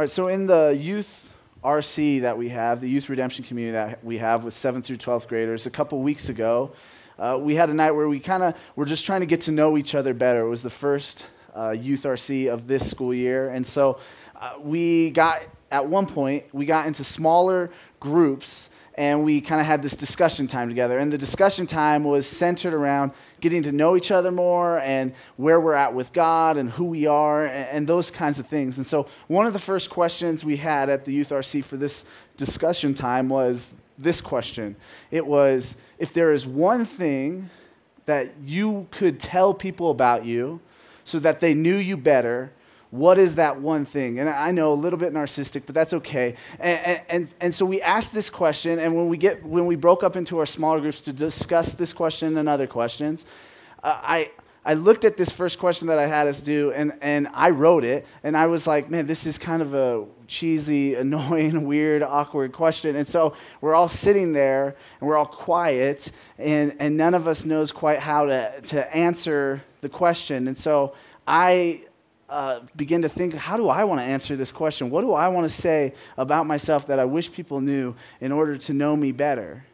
All right, so in the youth RC that we have, the youth redemption community that we have with 7th through 12th graders, a couple weeks ago, uh, we had a night where we kind of were just trying to get to know each other better. It was the first uh, youth RC of this school year. And so uh, we got, at one point, we got into smaller groups and we kind of had this discussion time together. And the discussion time was centered around getting to know each other more and where we're at with God and who we are and, and, those kinds of things. And so, one of the first questions we had at the Youth RC for this discussion time was this question it was, if there is one thing that you could tell people about you so that they knew you better, what is that one thing? And I know a little bit narcissistic, but that's okay. And, and, and so we asked this question, and when we, get, when we broke up into our smaller groups to discuss this question and other questions, uh, I, I looked at this first question that I had us do, and, and I wrote it, and I was like, man, this is kind of a cheesy, annoying, weird, awkward question. And so we're all sitting there, and we're all quiet, and, and none of us knows quite how to, to answer the question. And so I uh, begin to think how do I want to answer this question? What do I want to say about myself that I wish people knew in order to know me better?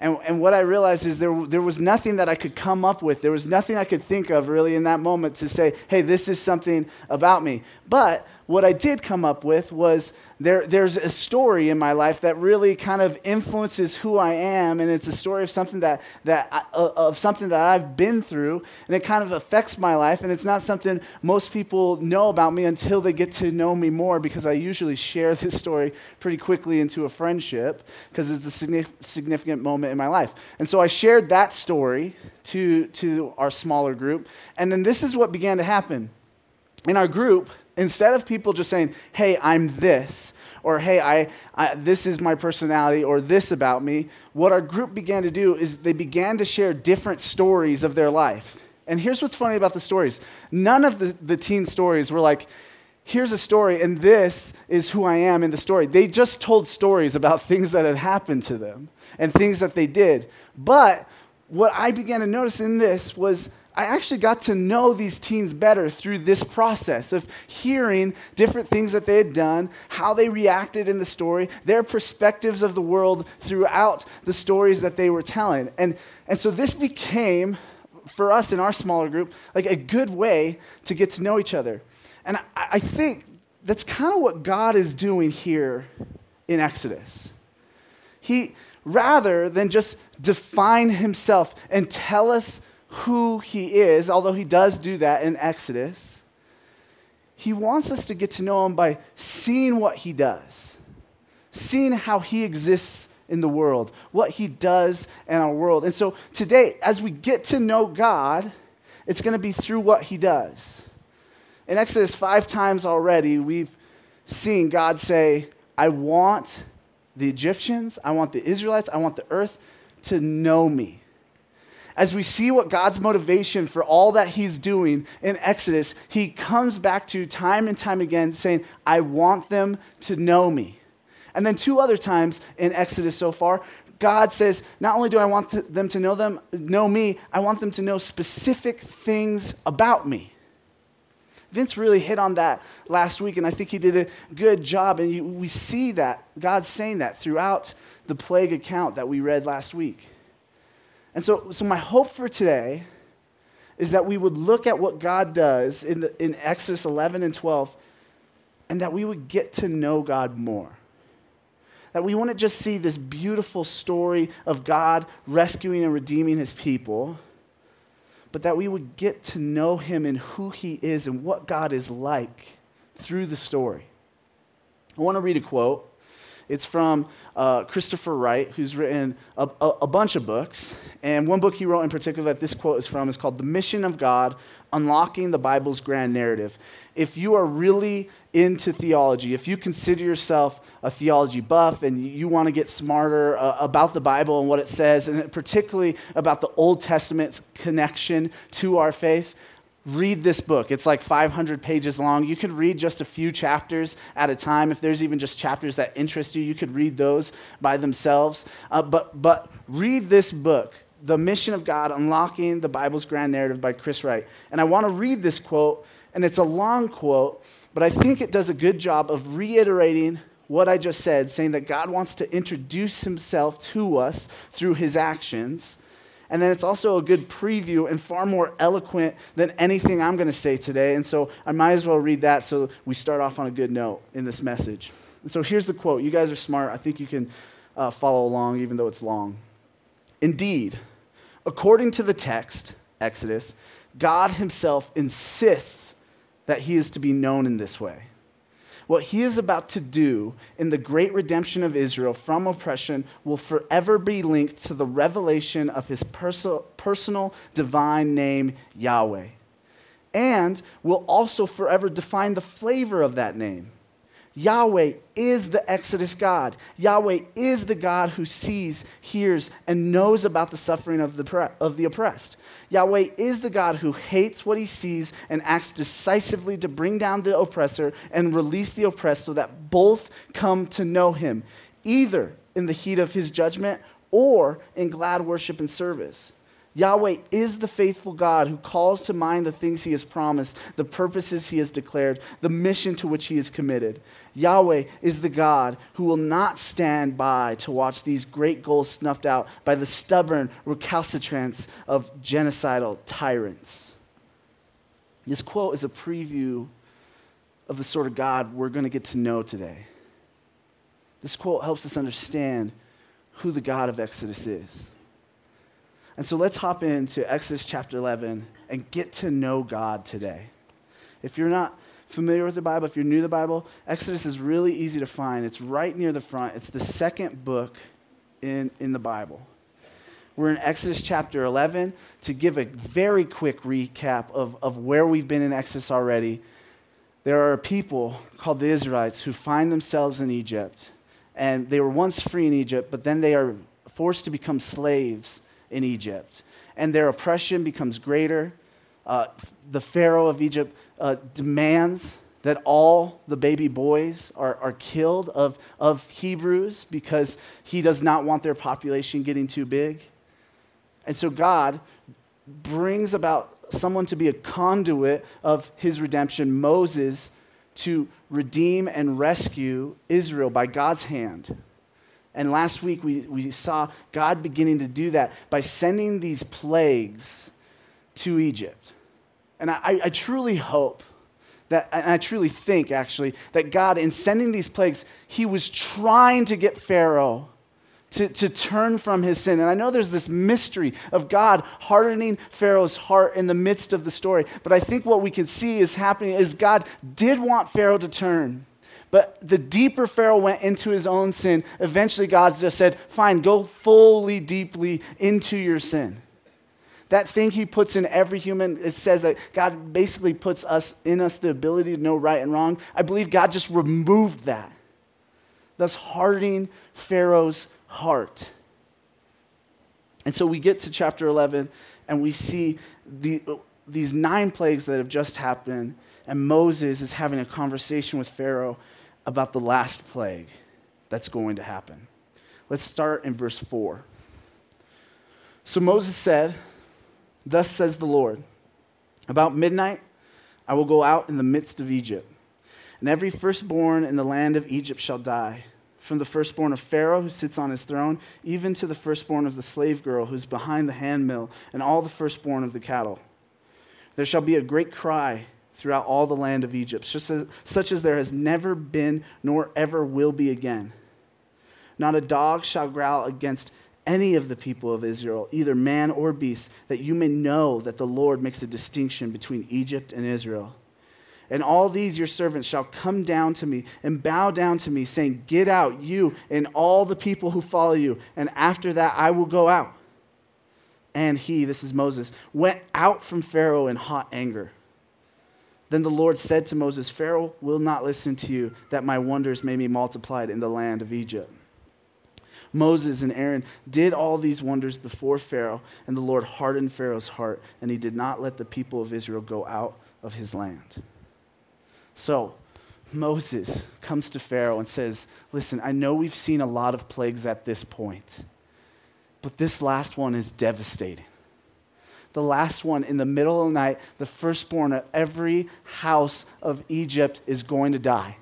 And, and what I realized is there, there was nothing that I could come up with. There was nothing I could think of really in that moment to say, hey, this is something about me. But what I did come up with was there, there's a story in my life that really kind of influences who I am, and it's a story of something that, that I, uh, of something that I've been through, and it kind of affects my life, and it's not something most people know about me until they get to know me more, because I usually share this story pretty quickly into a friendship, because it's a significant moment in my life. And so I shared that story to, to our smaller group, and then this is what began to happen. In our group, Instead of people just saying, hey, I'm this, or hey, I, I, this is my personality, or this about me, what our group began to do is they began to share different stories of their life. And here's what's funny about the stories none of the, the teen stories were like, here's a story, and this is who I am in the story. They just told stories about things that had happened to them and things that they did. But what I began to notice in this was I actually got to know these teens better through this process of hearing different things that they had done, how they reacted in the story, their perspectives of the world throughout the stories that they were telling. And, and so this became, for us in our smaller group, like a good way to get to know each other. And I, I think that's kind of what God is doing here in Exodus. He, rather than just define himself and tell us who he is, although he does do that in Exodus, he wants us to get to know him by seeing what he does, seeing how he exists in the world, what he does in our world. And so today, as we get to know God, it's going to be through what he does. In Exodus, five times already, we've seen God say, I want the Egyptians, I want the Israelites, I want the earth to know me as we see what God's motivation for all that he's doing in Exodus, he comes back to time and time again saying, I want them to know me. And then two other times in Exodus so far, God says, not only do I want to, them to know them, know me, I want them to know specific things about me. Vince really hit on that last week, and I think he did a good job. And you, we see that, God saying that throughout the plague account that we read last week. And so, so my hope for today is that we would look at what God does in, the, in Exodus 11 and 12 and that we would get to know God more. That we wouldn't just see this beautiful story of God rescuing and redeeming his people, but that we would get to know him and who he is and what God is like through the story. I want to read a quote it's from uh, Christopher Wright, who's written a, a, a, bunch of books. And one book he wrote in particular that this quote is from is called The Mission of God Unlocking the Bible's Grand Narrative. If you are really into theology, if you consider yourself a theology buff and you want to get smarter uh, about the Bible and what it says, and particularly about the Old Testament's connection to our faith, read this book. It's like 500 pages long. You could read just a few chapters at a time. If there's even just chapters that interest you, you could read those by themselves. Uh, but, but read this book, The Mission of God Unlocking the Bible's Grand Narrative by Chris Wright. And I want to read this quote And it's a long quote, but I think it does a good job of reiterating what I just said, saying that God wants to introduce himself to us through his actions. And then it's also a good preview and far more eloquent than anything I'm going to say today. And so I might as well read that so we start off on a good note in this message. And so here's the quote. You guys are smart. I think you can uh, follow along, even though it's long. Indeed, according to the text, Exodus, God himself insists that he is to be known in this way. What he is about to do in the great redemption of Israel from oppression will forever be linked to the revelation of his perso- personal divine name, Yahweh, and will also forever define the flavor of that name. Yahweh is the Exodus God. Yahweh is the God who sees, hears, and knows about the suffering of the, of the oppressed. Yahweh is the God who hates what he sees and acts decisively to bring down the oppressor and release the oppressed so that both come to know him, either in the heat of his judgment or in glad worship and service. Yahweh is the faithful God who calls to mind the things he has promised, the purposes he has declared, the mission to which he is committed. Yahweh is the God who will not stand by to watch these great goals snuffed out by the stubborn recalcitrance of genocidal tyrants. This quote is a preview of the sort of God we're going to get to know today. This quote helps us understand who the God of Exodus is. And so let's hop into Exodus chapter 11 and get to know God today. If you're not familiar with the Bible, if you're new to the Bible, Exodus is really easy to find. It's right near the front, it's the second book in, in the Bible. We're in Exodus chapter 11. To give a very quick recap of, of where we've been in Exodus already, there are people called the Israelites who find themselves in Egypt. And they were once free in Egypt, but then they are forced to become slaves in Egypt. And their oppression becomes greater. Uh, the Pharaoh of Egypt uh, demands that all the baby boys are, are killed of, of Hebrews because he does not want their population getting too big. And so God brings about someone to be a conduit of his redemption, Moses, to redeem and rescue Israel by God's hand. And last week we, we saw God beginning to do that by sending these plagues to Egypt. And I, I truly hope that, and I truly think actually, that God, in sending these plagues, he was trying to get Pharaoh to, to turn from his sin. And I know there's this mystery of God hardening Pharaoh's heart in the midst of the story. But I think what we can see is happening is God did want Pharaoh to turn. But the deeper Pharaoh went into his own sin, eventually God just said, Fine, go fully deeply into your sin. That thing he puts in every human, it says that God basically puts us in us the ability to know right and wrong. I believe God just removed that, thus hardening Pharaoh's heart. And so we get to chapter 11 and we see the, these nine plagues that have just happened, and Moses is having a conversation with Pharaoh about the last plague that's going to happen. Let's start in verse 4. So Moses said, Thus says the Lord, about midnight I will go out in the midst of Egypt, and every firstborn in the land of Egypt shall die, from the firstborn of Pharaoh who sits on his throne, even to the firstborn of the slave girl who's behind the handmill, and all the firstborn of the cattle. There shall be a great cry throughout all the land of Egypt, such as, such as there has never been nor ever will be again. Not a dog shall growl against any of the people of Israel, either man or beast, that you may know that the Lord makes a distinction between Egypt and Israel. And all these your servants shall come down to me and bow down to me, saying, Get out, you and all the people who follow you, and after that I will go out. And he, this is Moses, went out from Pharaoh in hot anger. Then the Lord said to Moses, Pharaoh will not listen to you, that my wonders may be multiplied in the land of Egypt. Moses and Aaron did all these wonders before Pharaoh, and the Lord hardened Pharaoh's heart, and he did not let the people of Israel go out of his land. So, Moses comes to Pharaoh and says, Listen, I know we've seen a lot of plagues at this point, but this last one is devastating. The last one in the middle of the night, the firstborn of every house of Egypt is going to die.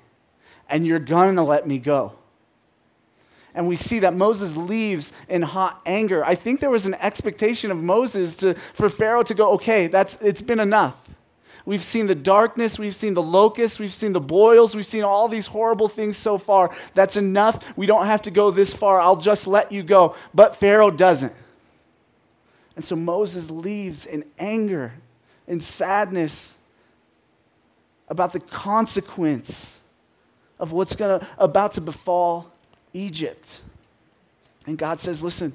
And you're going to let me go. And we see that Moses leaves in hot anger. I think there was an expectation of Moses to, for Pharaoh to go, okay, that's, it's been enough. We've seen the darkness, we've seen the locusts, we've seen the boils, we've seen all these horrible things so far. That's enough. We don't have to go this far. I'll just let you go. But Pharaoh doesn't. And so Moses leaves in anger, in sadness about the consequence of what's gonna, about to befall Egypt. And God says, listen,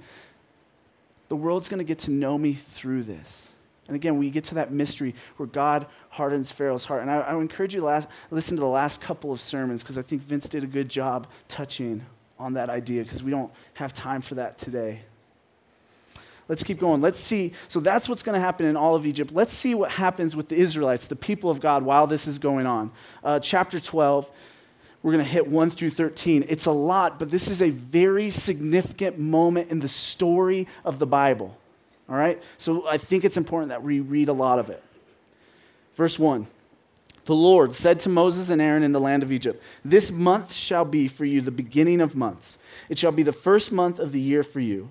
the world's going to get to know me through this. And again, we get to that mystery where God hardens Pharaoh's heart. And I, I encourage you to last, listen to the last couple of sermons because I think Vince did a good job touching on that idea because we don't have time for that today. Let's keep going. Let's see. So that's what's going to happen in all of Egypt. Let's see what happens with the Israelites, the people of God, while this is going on. Uh, chapter 12, we're going to hit 1 through 13. It's a lot, but this is a very significant moment in the story of the Bible. All right? So I think it's important that we read a lot of it. Verse 1 The Lord said to Moses and Aaron in the land of Egypt, This month shall be for you the beginning of months. It shall be the first month of the year for you.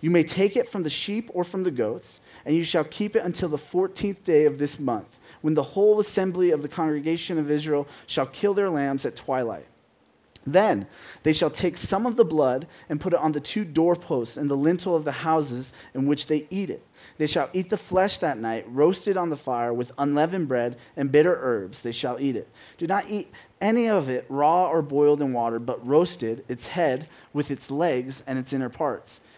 You may take it from the sheep or from the goats, and you shall keep it until the fourteenth day of this month when the whole assembly of the congregation of Israel shall kill their lambs at twilight. Then they shall take some of the blood and put it on the two doorposts and the lintel of the houses in which they eat it. They shall eat the flesh that night, roasted on the fire with unleavened bread and bitter herbs. They shall eat it. Do not eat any of it raw or boiled in water, but roasted, its head with its legs and its inner parts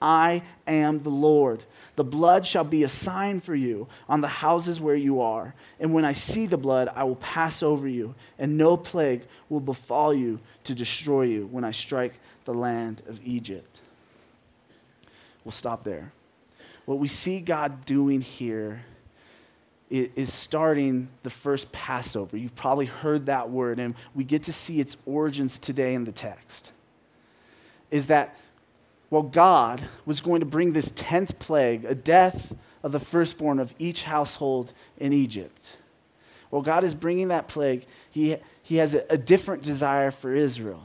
I am the Lord. The blood shall be a sign for you on the houses where you are. And when I see the blood, I will pass over you, and no plague will befall you to destroy you when I strike the land of Egypt. We'll stop there. What we see God doing here is starting the first Passover. You've probably heard that word, and we get to see its origins today in the text. Is that well, God was going to bring this 10th plague, a death of the firstborn of each household in Egypt. Well, God is bringing that plague. He, he has a, a different desire for Israel.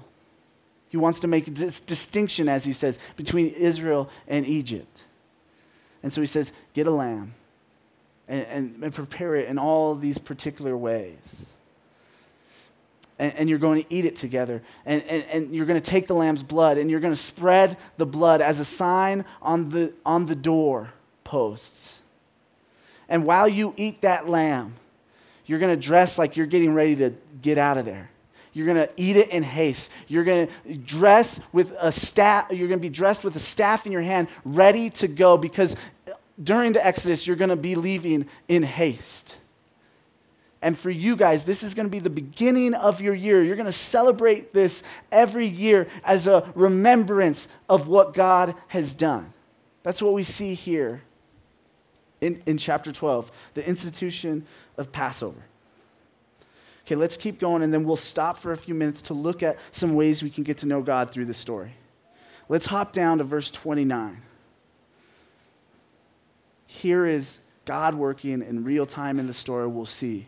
He wants to make a dis- distinction, as he says, between Israel and Egypt. And so he says, get a lamb and, and, and prepare it in all these particular ways and, and, you're going to eat it together. And, and, and you're going to take the lamb's blood and you're going to spread the blood as a sign on the, on the door posts. And while you eat that lamb, you're going to dress like you're getting ready to get out of there. You're going to eat it in haste. You're going to dress with a staff, you're going to be dressed with a staff in your hand, ready to go because during the Exodus, you're going to be leaving in haste. And for you guys, this is going to be the beginning of your year. You're going to celebrate this every year as a remembrance of what God has done. That's what we see here in, in chapter 12, the institution of Passover. Okay, let's keep going and then we'll stop for a few minutes to look at some ways we can get to know God through this story. Let's hop down to verse 29. Here is God working in real time in the story, we'll see.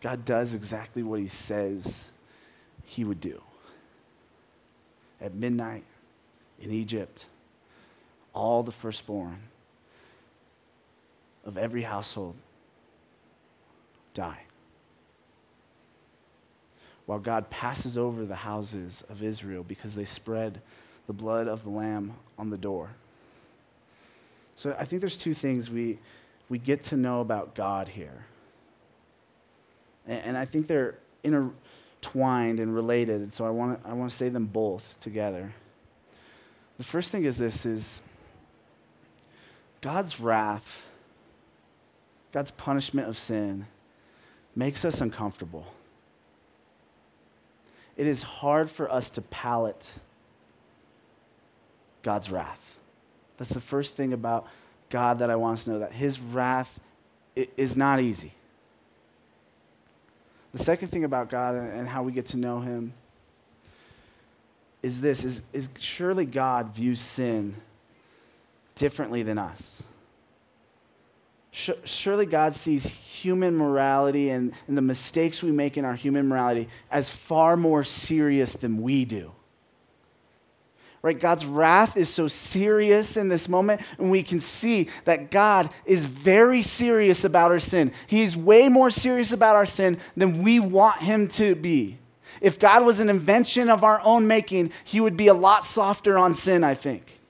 God does exactly what he says he would do. At midnight in Egypt, all the firstborn of every household die. While God passes over the houses of Israel because they spread the blood of the Lamb on the door. So I think there's two things we, we get to know about God here. And, and I think they're intertwined and related, and so I want to I want to say them both together. The first thing is this is God's wrath, God's punishment of sin makes us uncomfortable. It is hard for us to palate God's wrath. That's the first thing about God that I want us to know that his wrath is not easy. The second thing about God and how we get to know him is this is, is surely God views sin differently than us. Surely God sees human morality and, and the mistakes we make in our human morality as far more serious than we do right? God's wrath is so serious in this moment, and we can see that God is very serious about our sin. He's way more serious about our sin than we want him to be. If God was an invention of our own making, he would be a lot softer on sin, I think.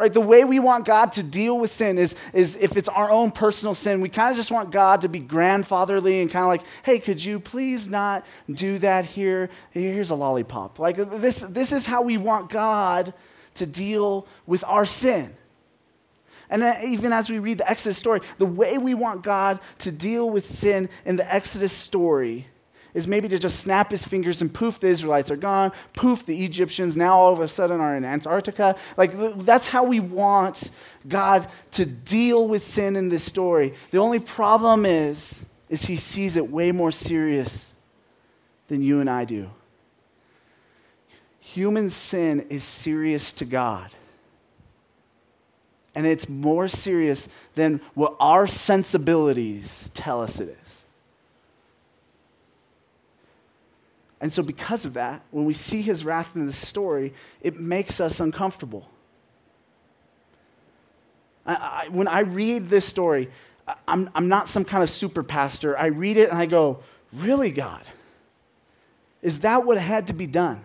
Right? The way we want God to deal with sin is, is if it's our own personal sin, we kind of just want God to be grandfatherly and kind of like, hey, could you please not do that here? Here's a lollipop. Like this, this is how we want God to deal with our sin. And then even as we read the Exodus story, the way we want God to deal with sin in the Exodus story is maybe to just snap his fingers and poof, the Israelites are gone. Poof, the Egyptians now all of a sudden are in Antarctica. Like, that's how we want God to deal with sin in this story. The only problem is, is he sees it way more serious than you and I do. Human sin is serious to God. And it's more serious than what our sensibilities tell us it is. And so, because of that, when we see his wrath in this story, it makes us uncomfortable. I, I, when I read this story, I'm, I'm not some kind of super pastor. I read it and I go, Really, God? Is that what had to be done?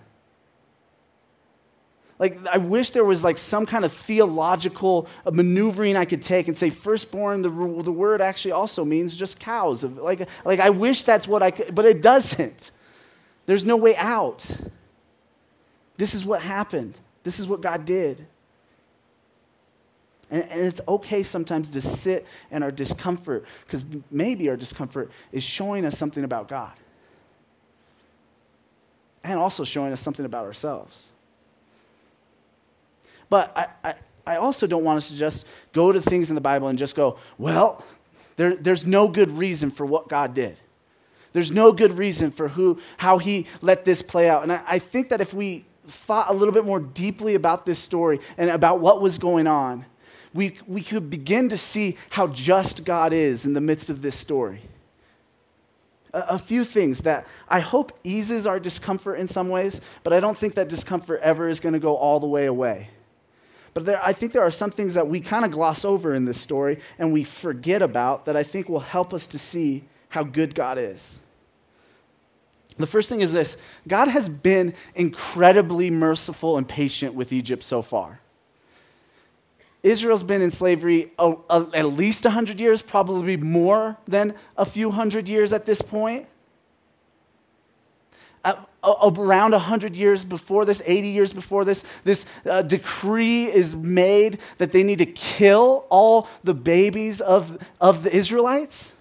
Like, I wish there was like some kind of theological uh, maneuvering I could take and say, firstborn, the, the word actually also means just cows. Like, like, I wish that's what I could, but it doesn't. There's no way out. This is what happened. This is what God did. And, and it's okay sometimes to sit in our discomfort because maybe our discomfort is showing us something about God and also showing us something about ourselves. But I, I, I also don't want us to just go to things in the Bible and just go, well, there, there's no good reason for what God did. There's no good reason for who, how he let this play out. And I, I think that if we thought a little bit more deeply about this story and about what was going on, we, we could begin to see how just God is in the midst of this story. A, a few things that I hope eases our discomfort in some ways, but I don't think that discomfort ever is going to go all the way away. But there, I think there are some things that we kind of gloss over in this story and we forget about that I think will help us to see how good God is. The first thing is this God has been incredibly merciful and patient with Egypt so far. Israel's been in slavery at least 100 years, probably more than a few hundred years at this point. around 100 years before this, 80 years before this, this uh, decree is made that they need to kill all the babies of, of the Israelites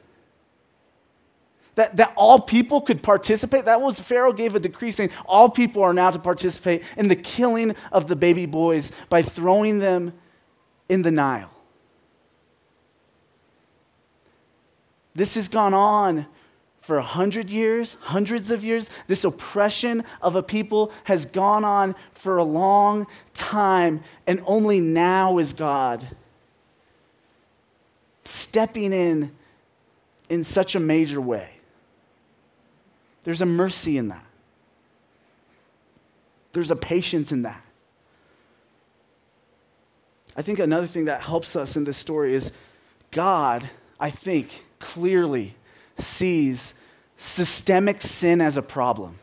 that, that all people could participate. That was Pharaoh gave a decree saying all people are now to participate in the killing of the baby boys by throwing them in the Nile. This has gone on for a hundred years, hundreds of years. This oppression of a people has gone on for a long time, and only now is God stepping in in such a major way. There's a mercy in that, there's a patience in that. I think another thing that helps us in this story is God, I think, clearly sees systemic sin as a problem.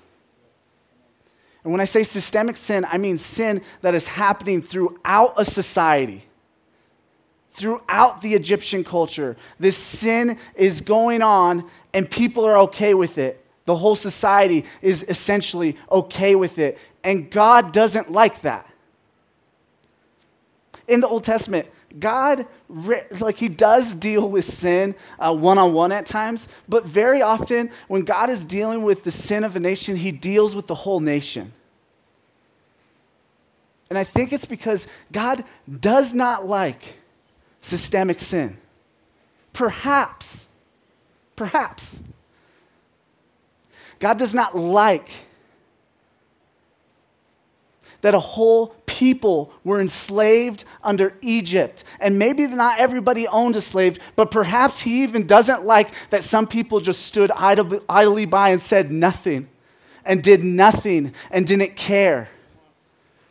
And when I say systemic sin, I mean sin that is happening throughout a society, throughout the Egyptian culture. This sin is going on, and people are okay with it. The whole society is essentially okay with it. And God doesn't like that. In the Old Testament, God, like, He does deal with sin one on one at times, but very often when God is dealing with the sin of a nation, He deals with the whole nation. And I think it's because God does not like systemic sin. Perhaps, perhaps, God does not like that a whole people were enslaved under Egypt. And maybe not everybody owned a slave, but perhaps he even doesn't like that some people just stood idly by and said nothing and did nothing and didn't care.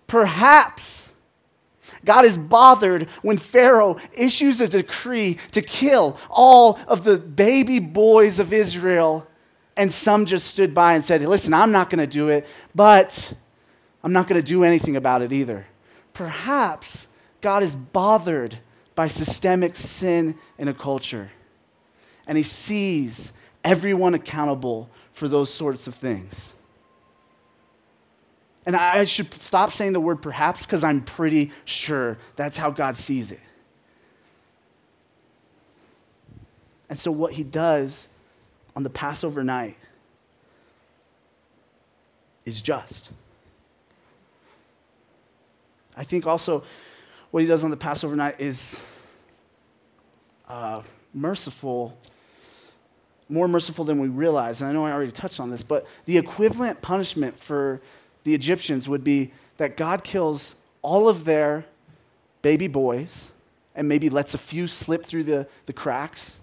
Perhaps. God is bothered when Pharaoh issues a decree to kill all of the baby boys of Israel, and some just stood by and said, Listen, I'm not going to do it, but I'm not going to do anything about it either. Perhaps God is bothered by systemic sin in a culture, and He sees everyone accountable for those sorts of things. And I should stop saying the word perhaps because I'm pretty sure that's how God sees it. And so, what he does on the Passover night is just. I think also what he does on the Passover night is uh, merciful, more merciful than we realize. And I know I already touched on this, but the equivalent punishment for the Egyptians would be that God kills all of their baby boys and maybe lets a few slip through the, the cracks.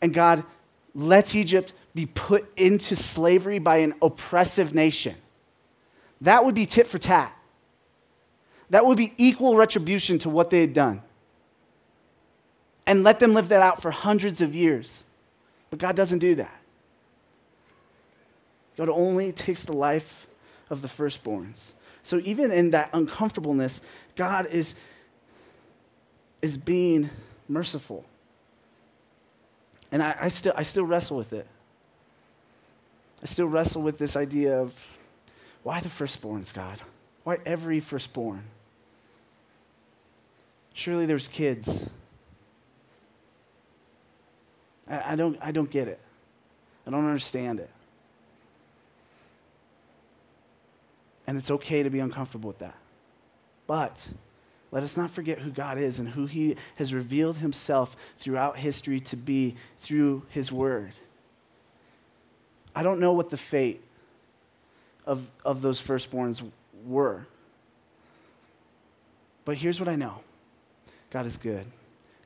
And God lets Egypt be put into slavery by an oppressive nation. That would be tit for tat. That would be equal retribution to what they had done. And let them live that out for hundreds of years. But God doesn't do that. God only takes the life of the firstborns. So even in that uncomfortableness, God is, is being merciful. And I, I, still, I still wrestle with it. I still wrestle with this idea of why the firstborns, God? Why every firstborn? Surely there's kids. I, I, don't, I don't get it. I don't understand it. And it's okay to be uncomfortable with that. But let us not forget who God is and who He has revealed Himself throughout history to be through His Word. I don't know what the fate of, of those firstborns were. But here's what I know God is good.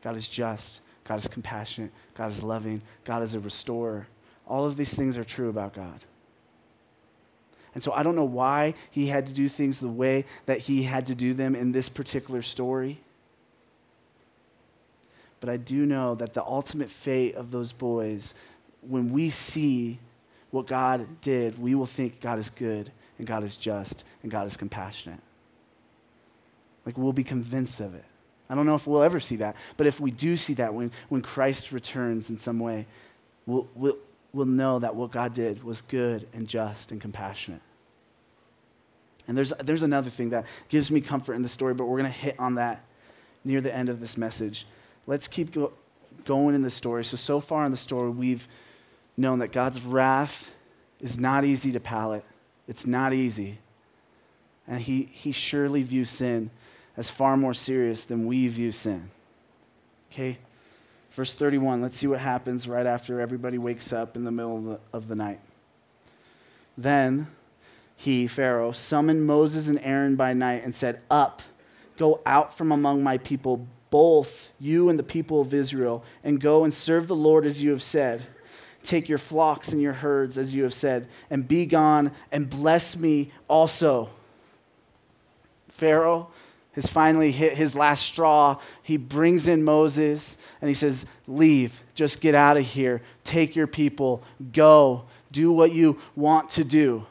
God is just. God is compassionate. God is loving. God is a restorer. All of these things are true about God. And so I don't know why he had to do things the way that he had to do them in this particular story. But I do know that the ultimate fate of those boys, when we see what God did, we will think God is good and God is just and God is compassionate. Like we'll be convinced of it. I don't know if we'll ever see that, but if we do see that when, when Christ returns in some way, we'll, we'll, we'll know that what God did was good and just and compassionate. And there's, there's another thing that gives me comfort in the story, but we're going to hit on that near the end of this message. Let's keep go, going in the story. So, so far in the story, we've known that God's wrath is not easy to palate, it's not easy. And he, he surely views sin as far more serious than we view sin. Okay? Verse 31, let's see what happens right after everybody wakes up in the middle of the, of the night. Then he, Pharaoh, summoned Moses and Aaron by night and said, Up, go out from among my people, both you and the people of Israel, and go and serve the Lord as you have said. Take your flocks and your herds, as you have said, and be gone and bless me also. Pharaoh has finally hit his last straw. He brings in Moses and he says, Leave, just get out of here. Take your people, go, do what you want to do.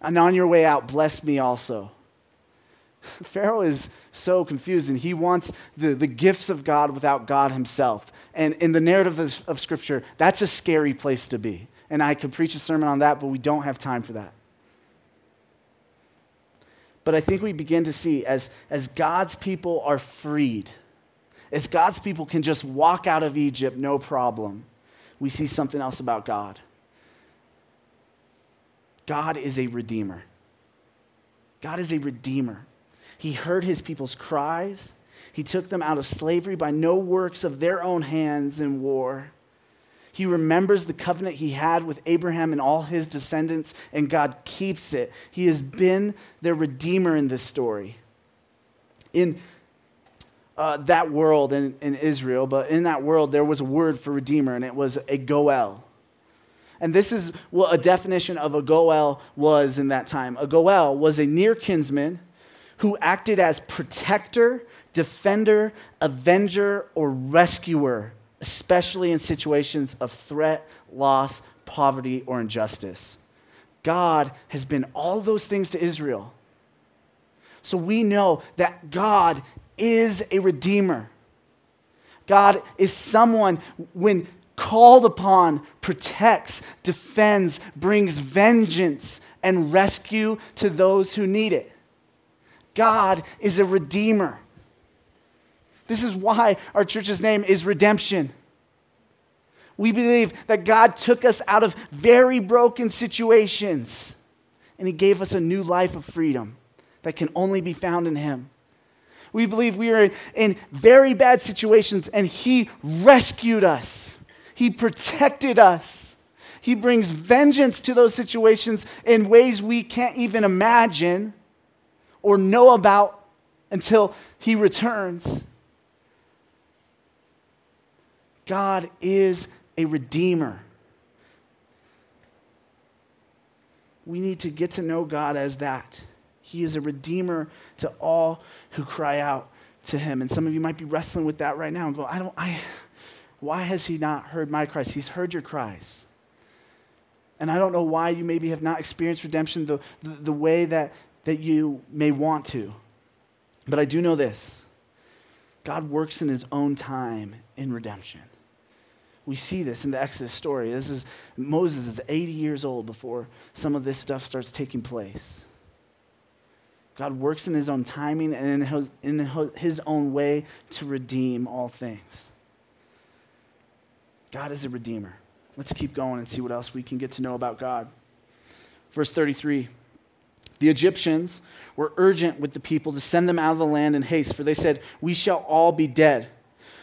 And on your way out, bless me also. Pharaoh is so confused and he wants the, the gifts of God without God himself. And in the narrative of, of Scripture, that's a scary place to be. And I could preach a sermon on that, but we don't have time for that. But I think we begin to see as, as God's people are freed, as God's people can just walk out of Egypt no problem, we see something else about God. God is a redeemer. God is a redeemer. He heard his people's cries. He took them out of slavery by no works of their own hands in war. He remembers the covenant he had with Abraham and all his descendants, and God keeps it. He has been their redeemer in this story. In uh, that world in, in Israel, but in that world, there was a word for redeemer, and it was a goel. And this is what a definition of a goel was in that time. A goel was a near kinsman who acted as protector, defender, avenger, or rescuer especially in situations of threat, loss, poverty, or injustice. God has been all those things to Israel. So we know that God is a redeemer. God is someone, when called upon, protects, defends, brings vengeance and rescue to those who need it. God is a redeemer. This is why our church's name is Redemption. We believe that God took us out of very broken situations and He gave us a new life of freedom that can only be found in Him. We believe we are in very bad situations and He rescued us, He protected us. He brings vengeance to those situations in ways we can't even imagine or know about until He returns. God is a redeemer. We need to get to know God as that. He is a redeemer to all who cry out to him. And some of you might be wrestling with that right now and go, I don't, I, why has he not heard my cries? He's heard your cries. And I don't know why you maybe have not experienced redemption the, the, the way that, that you may want to. But I do know this God works in his own time in redemption. We see this in the Exodus story. This is Moses is 80 years old before some of this stuff starts taking place. God works in his own timing and in his, in his own way to redeem all things. God is a redeemer. Let's keep going and see what else we can get to know about God. Verse 33 The Egyptians were urgent with the people to send them out of the land in haste, for they said, We shall all be dead.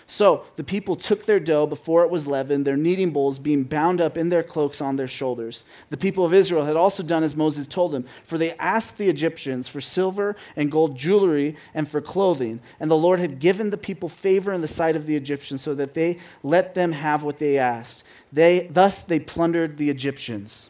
So the people took their dough before it was leavened, their kneading bowls being bound up in their cloaks on their shoulders. The people of Israel had also done as Moses told them, for they asked the Egyptians for silver and gold jewelry and for clothing. And the Lord had given the people favor in the sight of the Egyptians, so that they let them have what they asked. They, thus they plundered the Egyptians.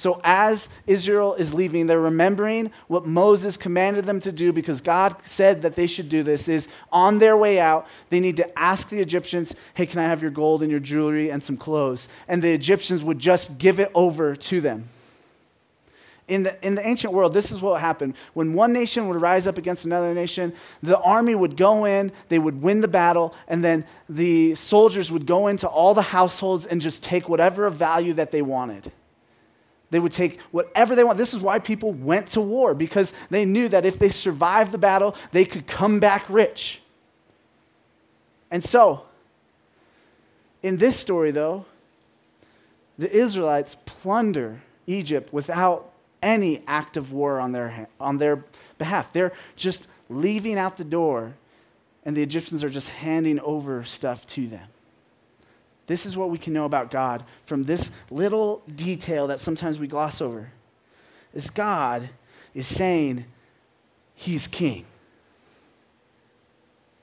So, as Israel is leaving, they're remembering what Moses commanded them to do because God said that they should do this. Is on their way out, they need to ask the Egyptians, Hey, can I have your gold and your jewelry and some clothes? And the Egyptians would just give it over to them. In the, in the ancient world, this is what happened. When one nation would rise up against another nation, the army would go in, they would win the battle, and then the soldiers would go into all the households and just take whatever of value that they wanted. They would take whatever they want. This is why people went to war, because they knew that if they survived the battle, they could come back rich. And so, in this story, though, the Israelites plunder Egypt without any act of war on their, on their behalf. They're just leaving out the door and the Egyptians are just handing over stuff to them. This is what we can know about God from this little detail that sometimes we gloss over. Is God is saying he's king.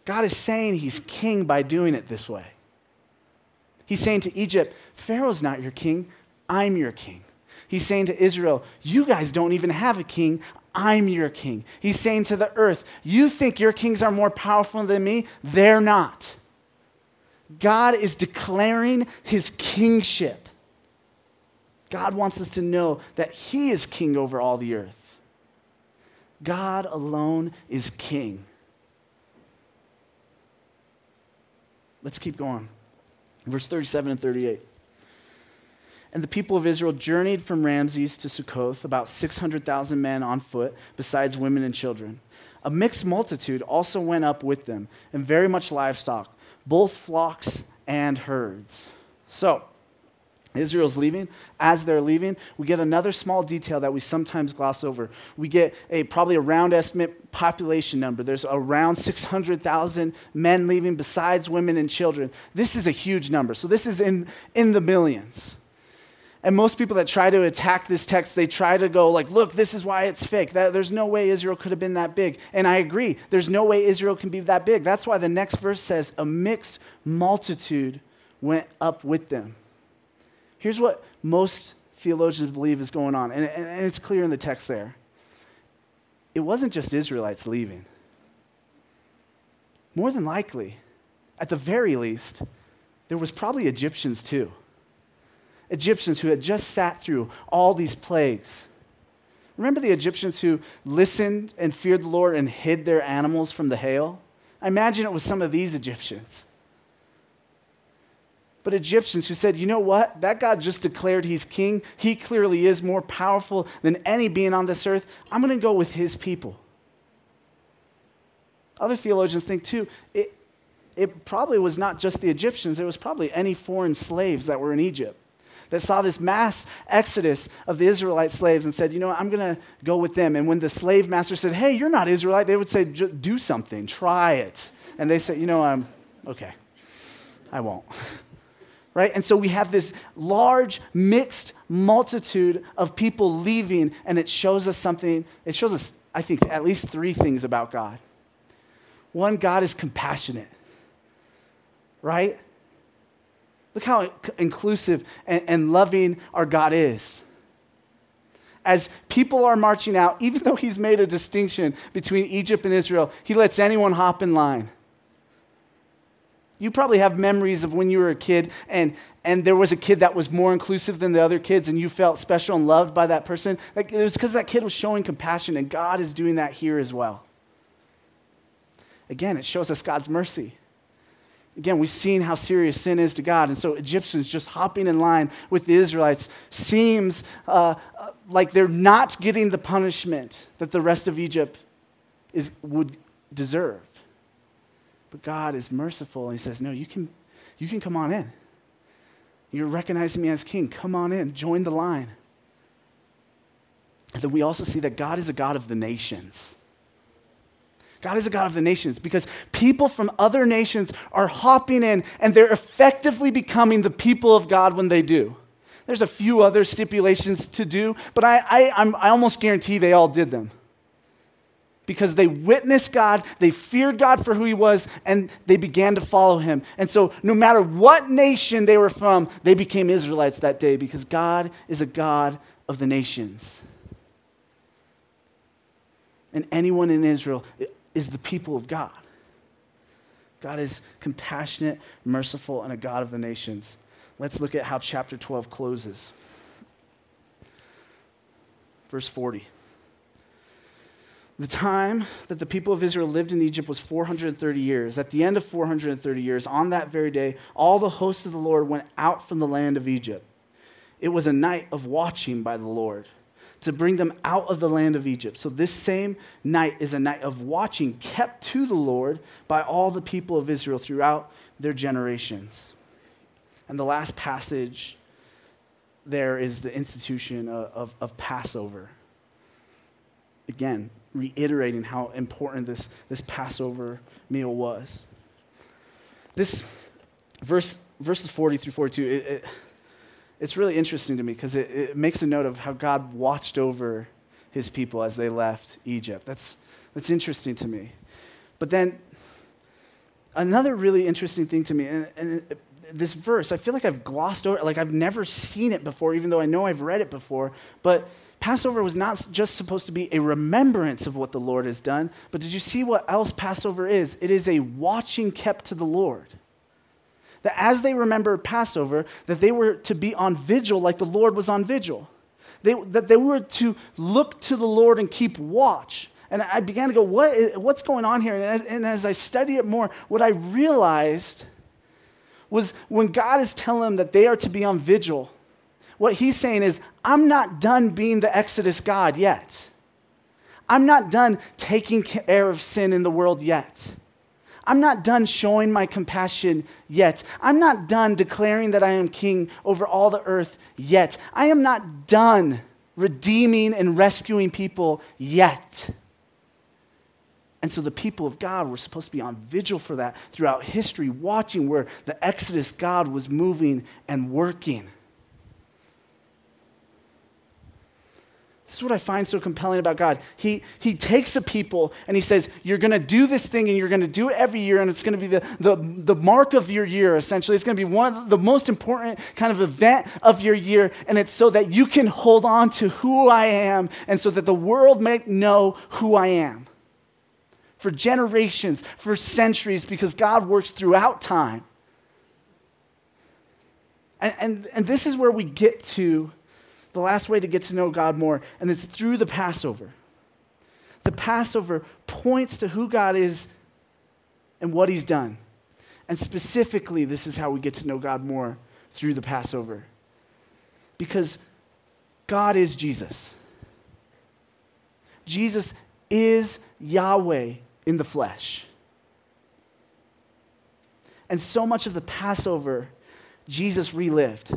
God is saying he's king by doing it this way. He's saying to Egypt, Pharaoh's not your king, I'm your king. He's saying to Israel, You guys don't even have a king, I'm your king. He's saying to the earth, You think your kings are more powerful than me? They're not. God is declaring his kingship. God wants us to know that he is king over all the earth. God alone is king. Let's keep going. Verse 37 and 38. And the people of Israel journeyed from Ramses to Succoth, about 600,000 men on foot, besides women and children. A mixed multitude also went up with them, and very much livestock, both flocks and herds. So, Israel's leaving. As they're leaving, we get another small detail that we sometimes gloss over. We get a probably a round estimate population number. There's around 600,000 men leaving, besides women and children. This is a huge number. So this is in, in the millions. And most people that try to attack this text, they try to go like, look, this is why it's fake. That, there's no way Israel could have been that big. And I agree. There's no way Israel can be that big. That's why the next verse says, a mixed multitude went up with them. Here's what most theologians believe is going on, and, and it's clear in the text there. It wasn't just Israelites leaving. More than likely, at the very least, there was probably Egyptians too. Egyptians who had just sat through all these plagues. Remember the Egyptians who listened and feared the Lord and hid their animals from the hail? I imagine it was some of these Egyptians. But Egyptians who said, you know what? That God just declared he's king. He clearly is more powerful than any being on this earth. I'm going to go with his people. Other theologians think, too, it, it probably was not just the Egyptians, it was probably any foreign slaves that were in Egypt that saw this mass exodus of the Israelite slaves and said, You know what, I'm going to go with them. And when the slave master said, Hey, you're not Israelite, they would say, Do something, try it. And they said, You know, I'm okay, I won't. right? And so we have this large, mixed multitude of people leaving, and it shows us something. It shows us, I think, at least three things about God. One, God is compassionate, right? Look how inclusive and, and loving our God is. As people are marching out, even though he's made a distinction between Egypt and Israel, he lets anyone hop in line. You probably have memories of when you were a kid and, and there was a kid that was more inclusive than the other kids and you felt special and loved by that person. Like, it was because that kid was showing compassion, and God is doing that here as well. Again, it shows us God's mercy. Again, we've seen how serious sin is to God. And so Egyptians just hopping in line with the Israelites seems uh, uh, like they're not getting the punishment that the rest of Egypt is, would deserve. But God is merciful and He says, No, you can, you can come on in. You're recognizing me as king. Come on in, join the line. And then we also see that God is a God of the nations. God is a God of the nations because people from other nations are hopping in and they're effectively becoming the people of God when they do. There's a few other stipulations to do, but I, I, I almost guarantee they all did them. Because they witnessed God, they feared God for who He was, and they began to follow Him. And so, no matter what nation they were from, they became Israelites that day because God is a God of the nations. And anyone in Israel is the people of God. God is compassionate, merciful, and a God of the nations. Let's look at how chapter 12 closes. Verse 40. The time that the people of Israel lived in Egypt was 430 years. At the end of 430 years, on that very day, all the hosts of the Lord went out from the land of Egypt. It was a night of watching by the Lord to bring them out of the land of Egypt. So, this same night is a night of watching kept to the Lord by all the people of Israel throughout their generations. And the last passage there is the institution of, of, of Passover. again, reiterating how important this, this Passover meal was. This verse, verses 40 through 42, it, it, it's really interesting to me because it, it makes a note of how God watched over his people as they left Egypt. That's, that's interesting to me. But then, another really interesting thing to me, and, and this verse, I feel like I've glossed over, like I've never seen it before, even though I know I've read it before. But Passover was not just supposed to be a remembrance of what the Lord has done, but did you see what else Passover is? It is a watching kept to the Lord that as they remembered Passover, that they were to be on vigil like the Lord was on vigil. They, that they were to look to the Lord and keep watch. And I began to go, what is, what's going on here? And as, and as I studied it more, what I realized was when God is telling them that they are to be on vigil, what he's saying is, I'm not done being the Exodus God yet. I'm not done taking care of sin in the world yet. I'm not done showing my compassion yet. I'm not done declaring that I am king over all the earth yet. I am not done redeeming and rescuing people yet. And so the people of God were supposed to be on vigil for that throughout history, watching where the Exodus God was moving and working. This is what I find so compelling about God. He, he takes a people and he says, You're going to do this thing and you're going to do it every year, and it's going to be the, the, the mark of your year, essentially. It's going to be one of the most important kind of event of your year, and it's so that you can hold on to who I am and so that the world may know who I am. For generations, for centuries, because God works throughout time. And, and, and this is where we get to the last way to get to know God more, and it's through the Passover. The Passover points to who God is and what He's done. And specifically, this is how we get to know God more through the Passover. Because God is Jesus. Jesus is Yahweh in the flesh. And so much of the Passover, Jesus relived.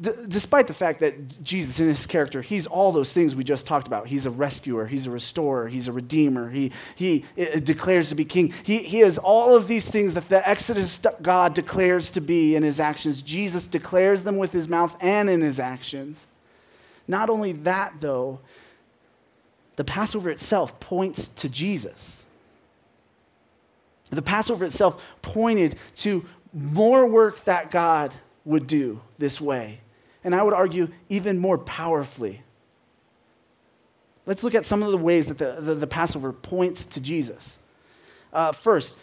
D- despite the fact that Jesus, in his character, he's all those things we just talked about. He's a rescuer, he's a restorer, he's a redeemer, he, he uh, uh, declares to be king. He, he is all of these things that the Exodus God declares to be in his actions. Jesus declares them with his mouth and in his actions. Not only that, though, the Passover itself points to Jesus. The Passover itself pointed to more work that God would do this way and I would argue even more powerfully. Let's look at some of the ways that the, the, the Passover points to Jesus. Uh, first,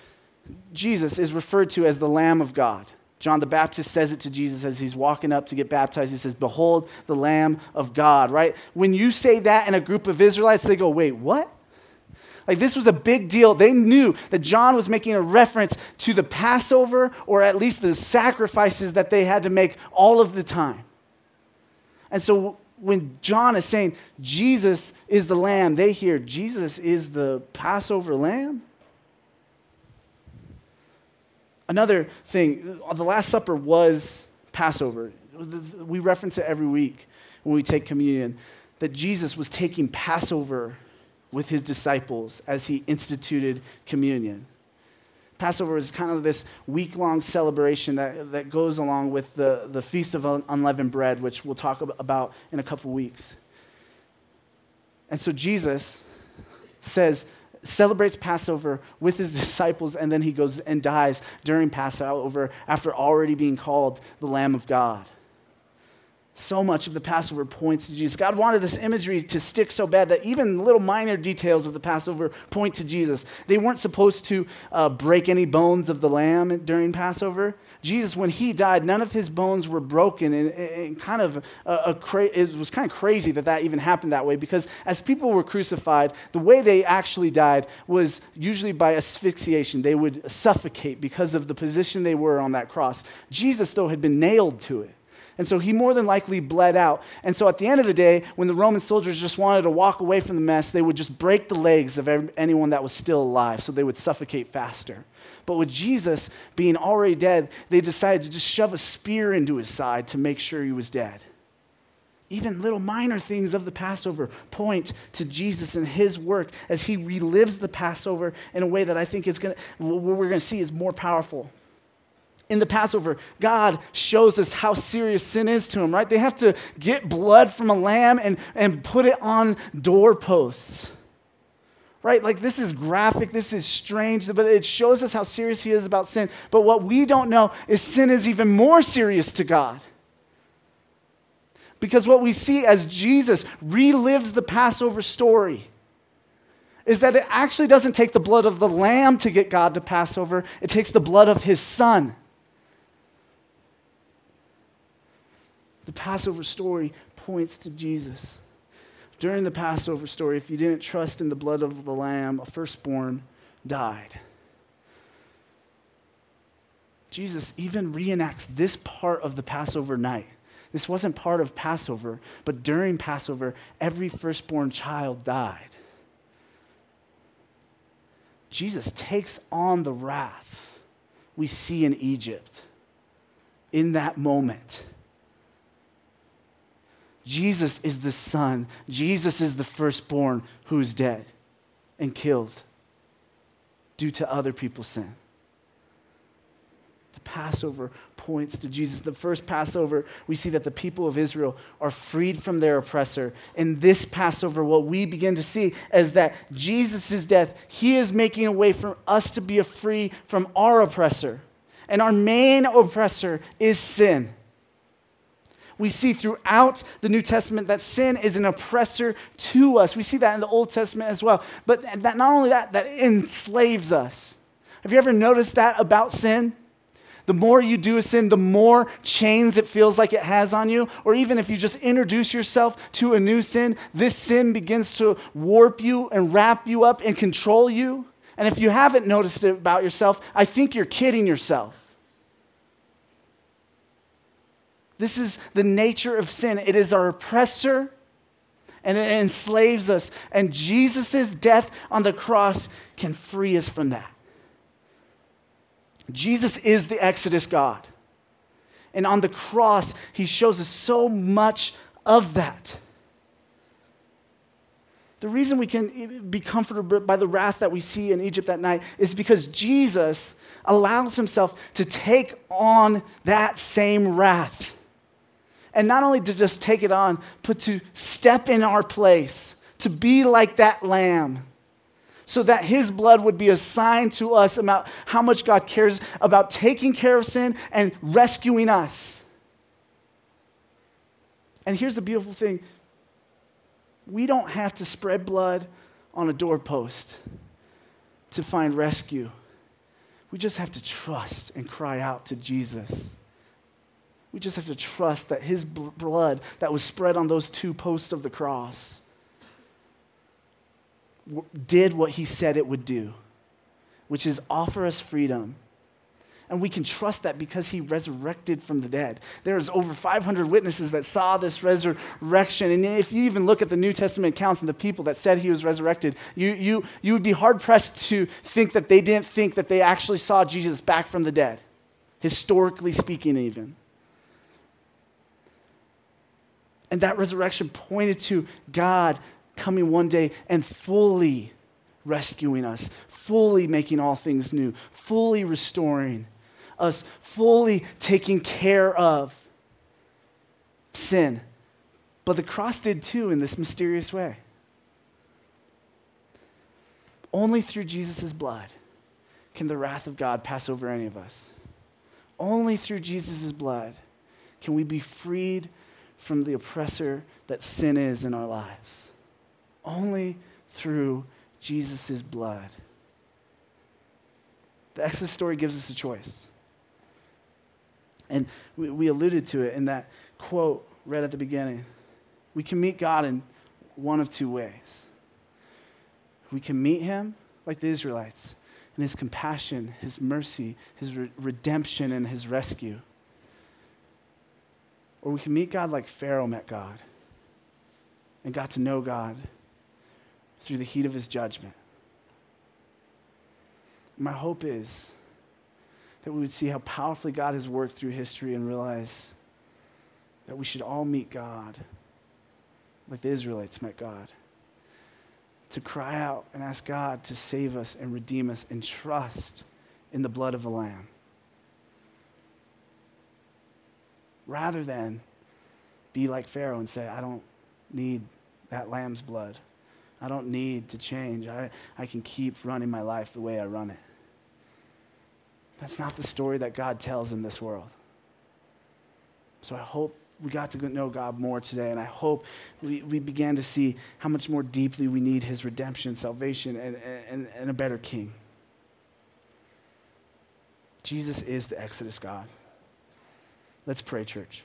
Jesus is referred to as the Lamb of God. John the Baptist says it to Jesus as he's walking up to get baptized. He says, Behold, the Lamb of God, right? When you say that in a group of Israelites, they go, Wait, what? Like, this was a big deal. They knew that John was making a reference to the Passover or at least the sacrifices that they had to make all of the time. And so when John is saying Jesus is the lamb, they hear Jesus is the Passover lamb. Another thing, the Last Supper was Passover. We reference it every week when we take communion that Jesus was taking Passover with his disciples as he instituted communion. Passover is kind of this week long celebration that, that goes along with the, the Feast of Unleavened Bread, which we'll talk about in a couple weeks. And so Jesus says, celebrates Passover with his disciples, and then he goes and dies during Passover after already being called the Lamb of God. So much of the Passover points to Jesus. God wanted this imagery to stick so bad that even little minor details of the Passover point to Jesus. They weren't supposed to uh, break any bones of the lamb during Passover. Jesus, when he died, none of his bones were broken, and, and kind of a, a cra- it was kind of crazy that that even happened that way. Because as people were crucified, the way they actually died was usually by asphyxiation. They would suffocate because of the position they were on that cross. Jesus, though, had been nailed to it. And so he more than likely bled out. And so at the end of the day, when the Roman soldiers just wanted to walk away from the mess, they would just break the legs of anyone that was still alive so they would suffocate faster. But with Jesus being already dead, they decided to just shove a spear into his side to make sure he was dead. Even little minor things of the Passover point to Jesus and his work as he relives the Passover in a way that I think is going to, what we're going to see is more powerful. In the Passover, God shows us how serious sin is to him, right? They have to get blood from a lamb and, and put it on doorposts right? Like this is graphic, this is strange, but it shows us how serious he is about sin. But what we don't know is sin is even more serious to God. Because what we see as Jesus relives the Passover story is that it actually doesn't take the blood of the lamb to get God to Passover, it takes the blood of his son. The Passover story points to Jesus. During the Passover story, if you didn't trust in the blood of the lamb, a firstborn died. Jesus even reenacts this part of the Passover night. This wasn't part of Passover, but during Passover, every firstborn child died. Jesus takes on the wrath we see in Egypt in that moment. Jesus is the son. Jesus is the firstborn who is dead and killed due to other people's sin. The Passover points to Jesus. The first Passover, we see that the people of Israel are freed from their oppressor. In this Passover, what we begin to see is that Jesus' death, he is making a way for us to be free from our oppressor. And our main oppressor is sin we see throughout the New Testament that sin is an oppressor to us. We see that in the Old Testament as well. But that not only that, that enslaves us. Have you ever noticed that about sin? The more you do a sin, the more chains it feels like it has on you. Or even if you just introduce yourself to a new sin, this sin begins to warp you and wrap you up and control you. And if you haven't noticed it about yourself, I think you're kidding yourself. This is the nature of sin. It is our oppressor and it enslaves us. And Jesus' death on the cross can free us from that. Jesus is the Exodus God. And on the cross, he shows us so much of that. The reason we can be comforted by the wrath that we see in Egypt that night is because Jesus allows himself to take on that same wrath. And not only to just take it on, but to step in our place, to be like that lamb, so that his blood would be a sign to us about how much God cares about taking care of sin and rescuing us. And here's the beautiful thing we don't have to spread blood on a doorpost to find rescue. We just have to trust and cry out to Jesus. We just have to trust that his blood that was spread on those two posts of the cross did what he said it would do, which is offer us freedom. And we can trust that because he resurrected from the dead. There's over 500 witnesses that saw this resurrection. And if you even look at the New Testament accounts and the people that said he was resurrected, you, you, you would be hard pressed to think that they didn't think that they actually saw Jesus back from the dead, historically speaking, even. And that resurrection pointed to God coming one day and fully rescuing us, fully making all things new, fully restoring us, fully taking care of sin. But the cross did too in this mysterious way. Only through Jesus' blood can the wrath of God pass over any of us. Only through Jesus' blood can we be freed from the oppressor that sin is in our lives. Only through Jesus' blood. The Exodus story gives us a choice. And we, we alluded to it in that quote read at the beginning. We can meet God in one of two ways. We can meet him like the Israelites in his compassion, his mercy, his re- redemption, and his rescue. Or we can meet God like Pharaoh met God and got to know God through the heat of his judgment. My hope is that we would see how powerfully God has worked through history and realize that we should all meet God like the Israelites met God. To cry out and ask God to save us and redeem us and trust in the blood of the Lamb. Rather than be like Pharaoh and say, I don't need that lamb's blood. I don't need to change. I, I can keep running my life the way I run it. That's not the story that God tells in this world. So I hope we got to know God more today, and I hope we, we began to see how much more deeply we need His redemption, salvation, and, and, and a better King. Jesus is the Exodus God. Let's pray, church.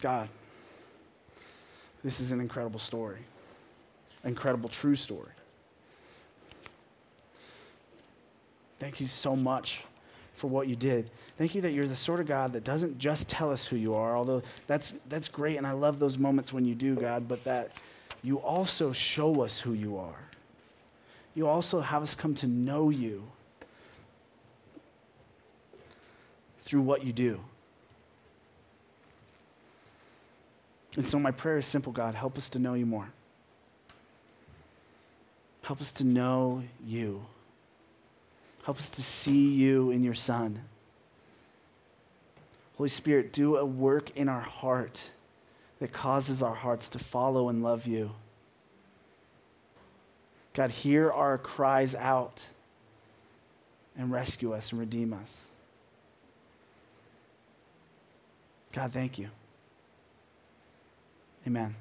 God, this is an incredible story, incredible true story. Thank you so much for what you did. Thank you that you're the sort of God that doesn't just tell us who you are, although that's, that's great, and I love those moments when you do, God, but that you also show us who you are. You also have us come to know you through what you do. And so, my prayer is simple God, help us to know you more. Help us to know you. Help us to see you in your Son. Holy Spirit, do a work in our heart that causes our hearts to follow and love you. God, hear our cries out and rescue us and redeem us. God, thank you. Amen.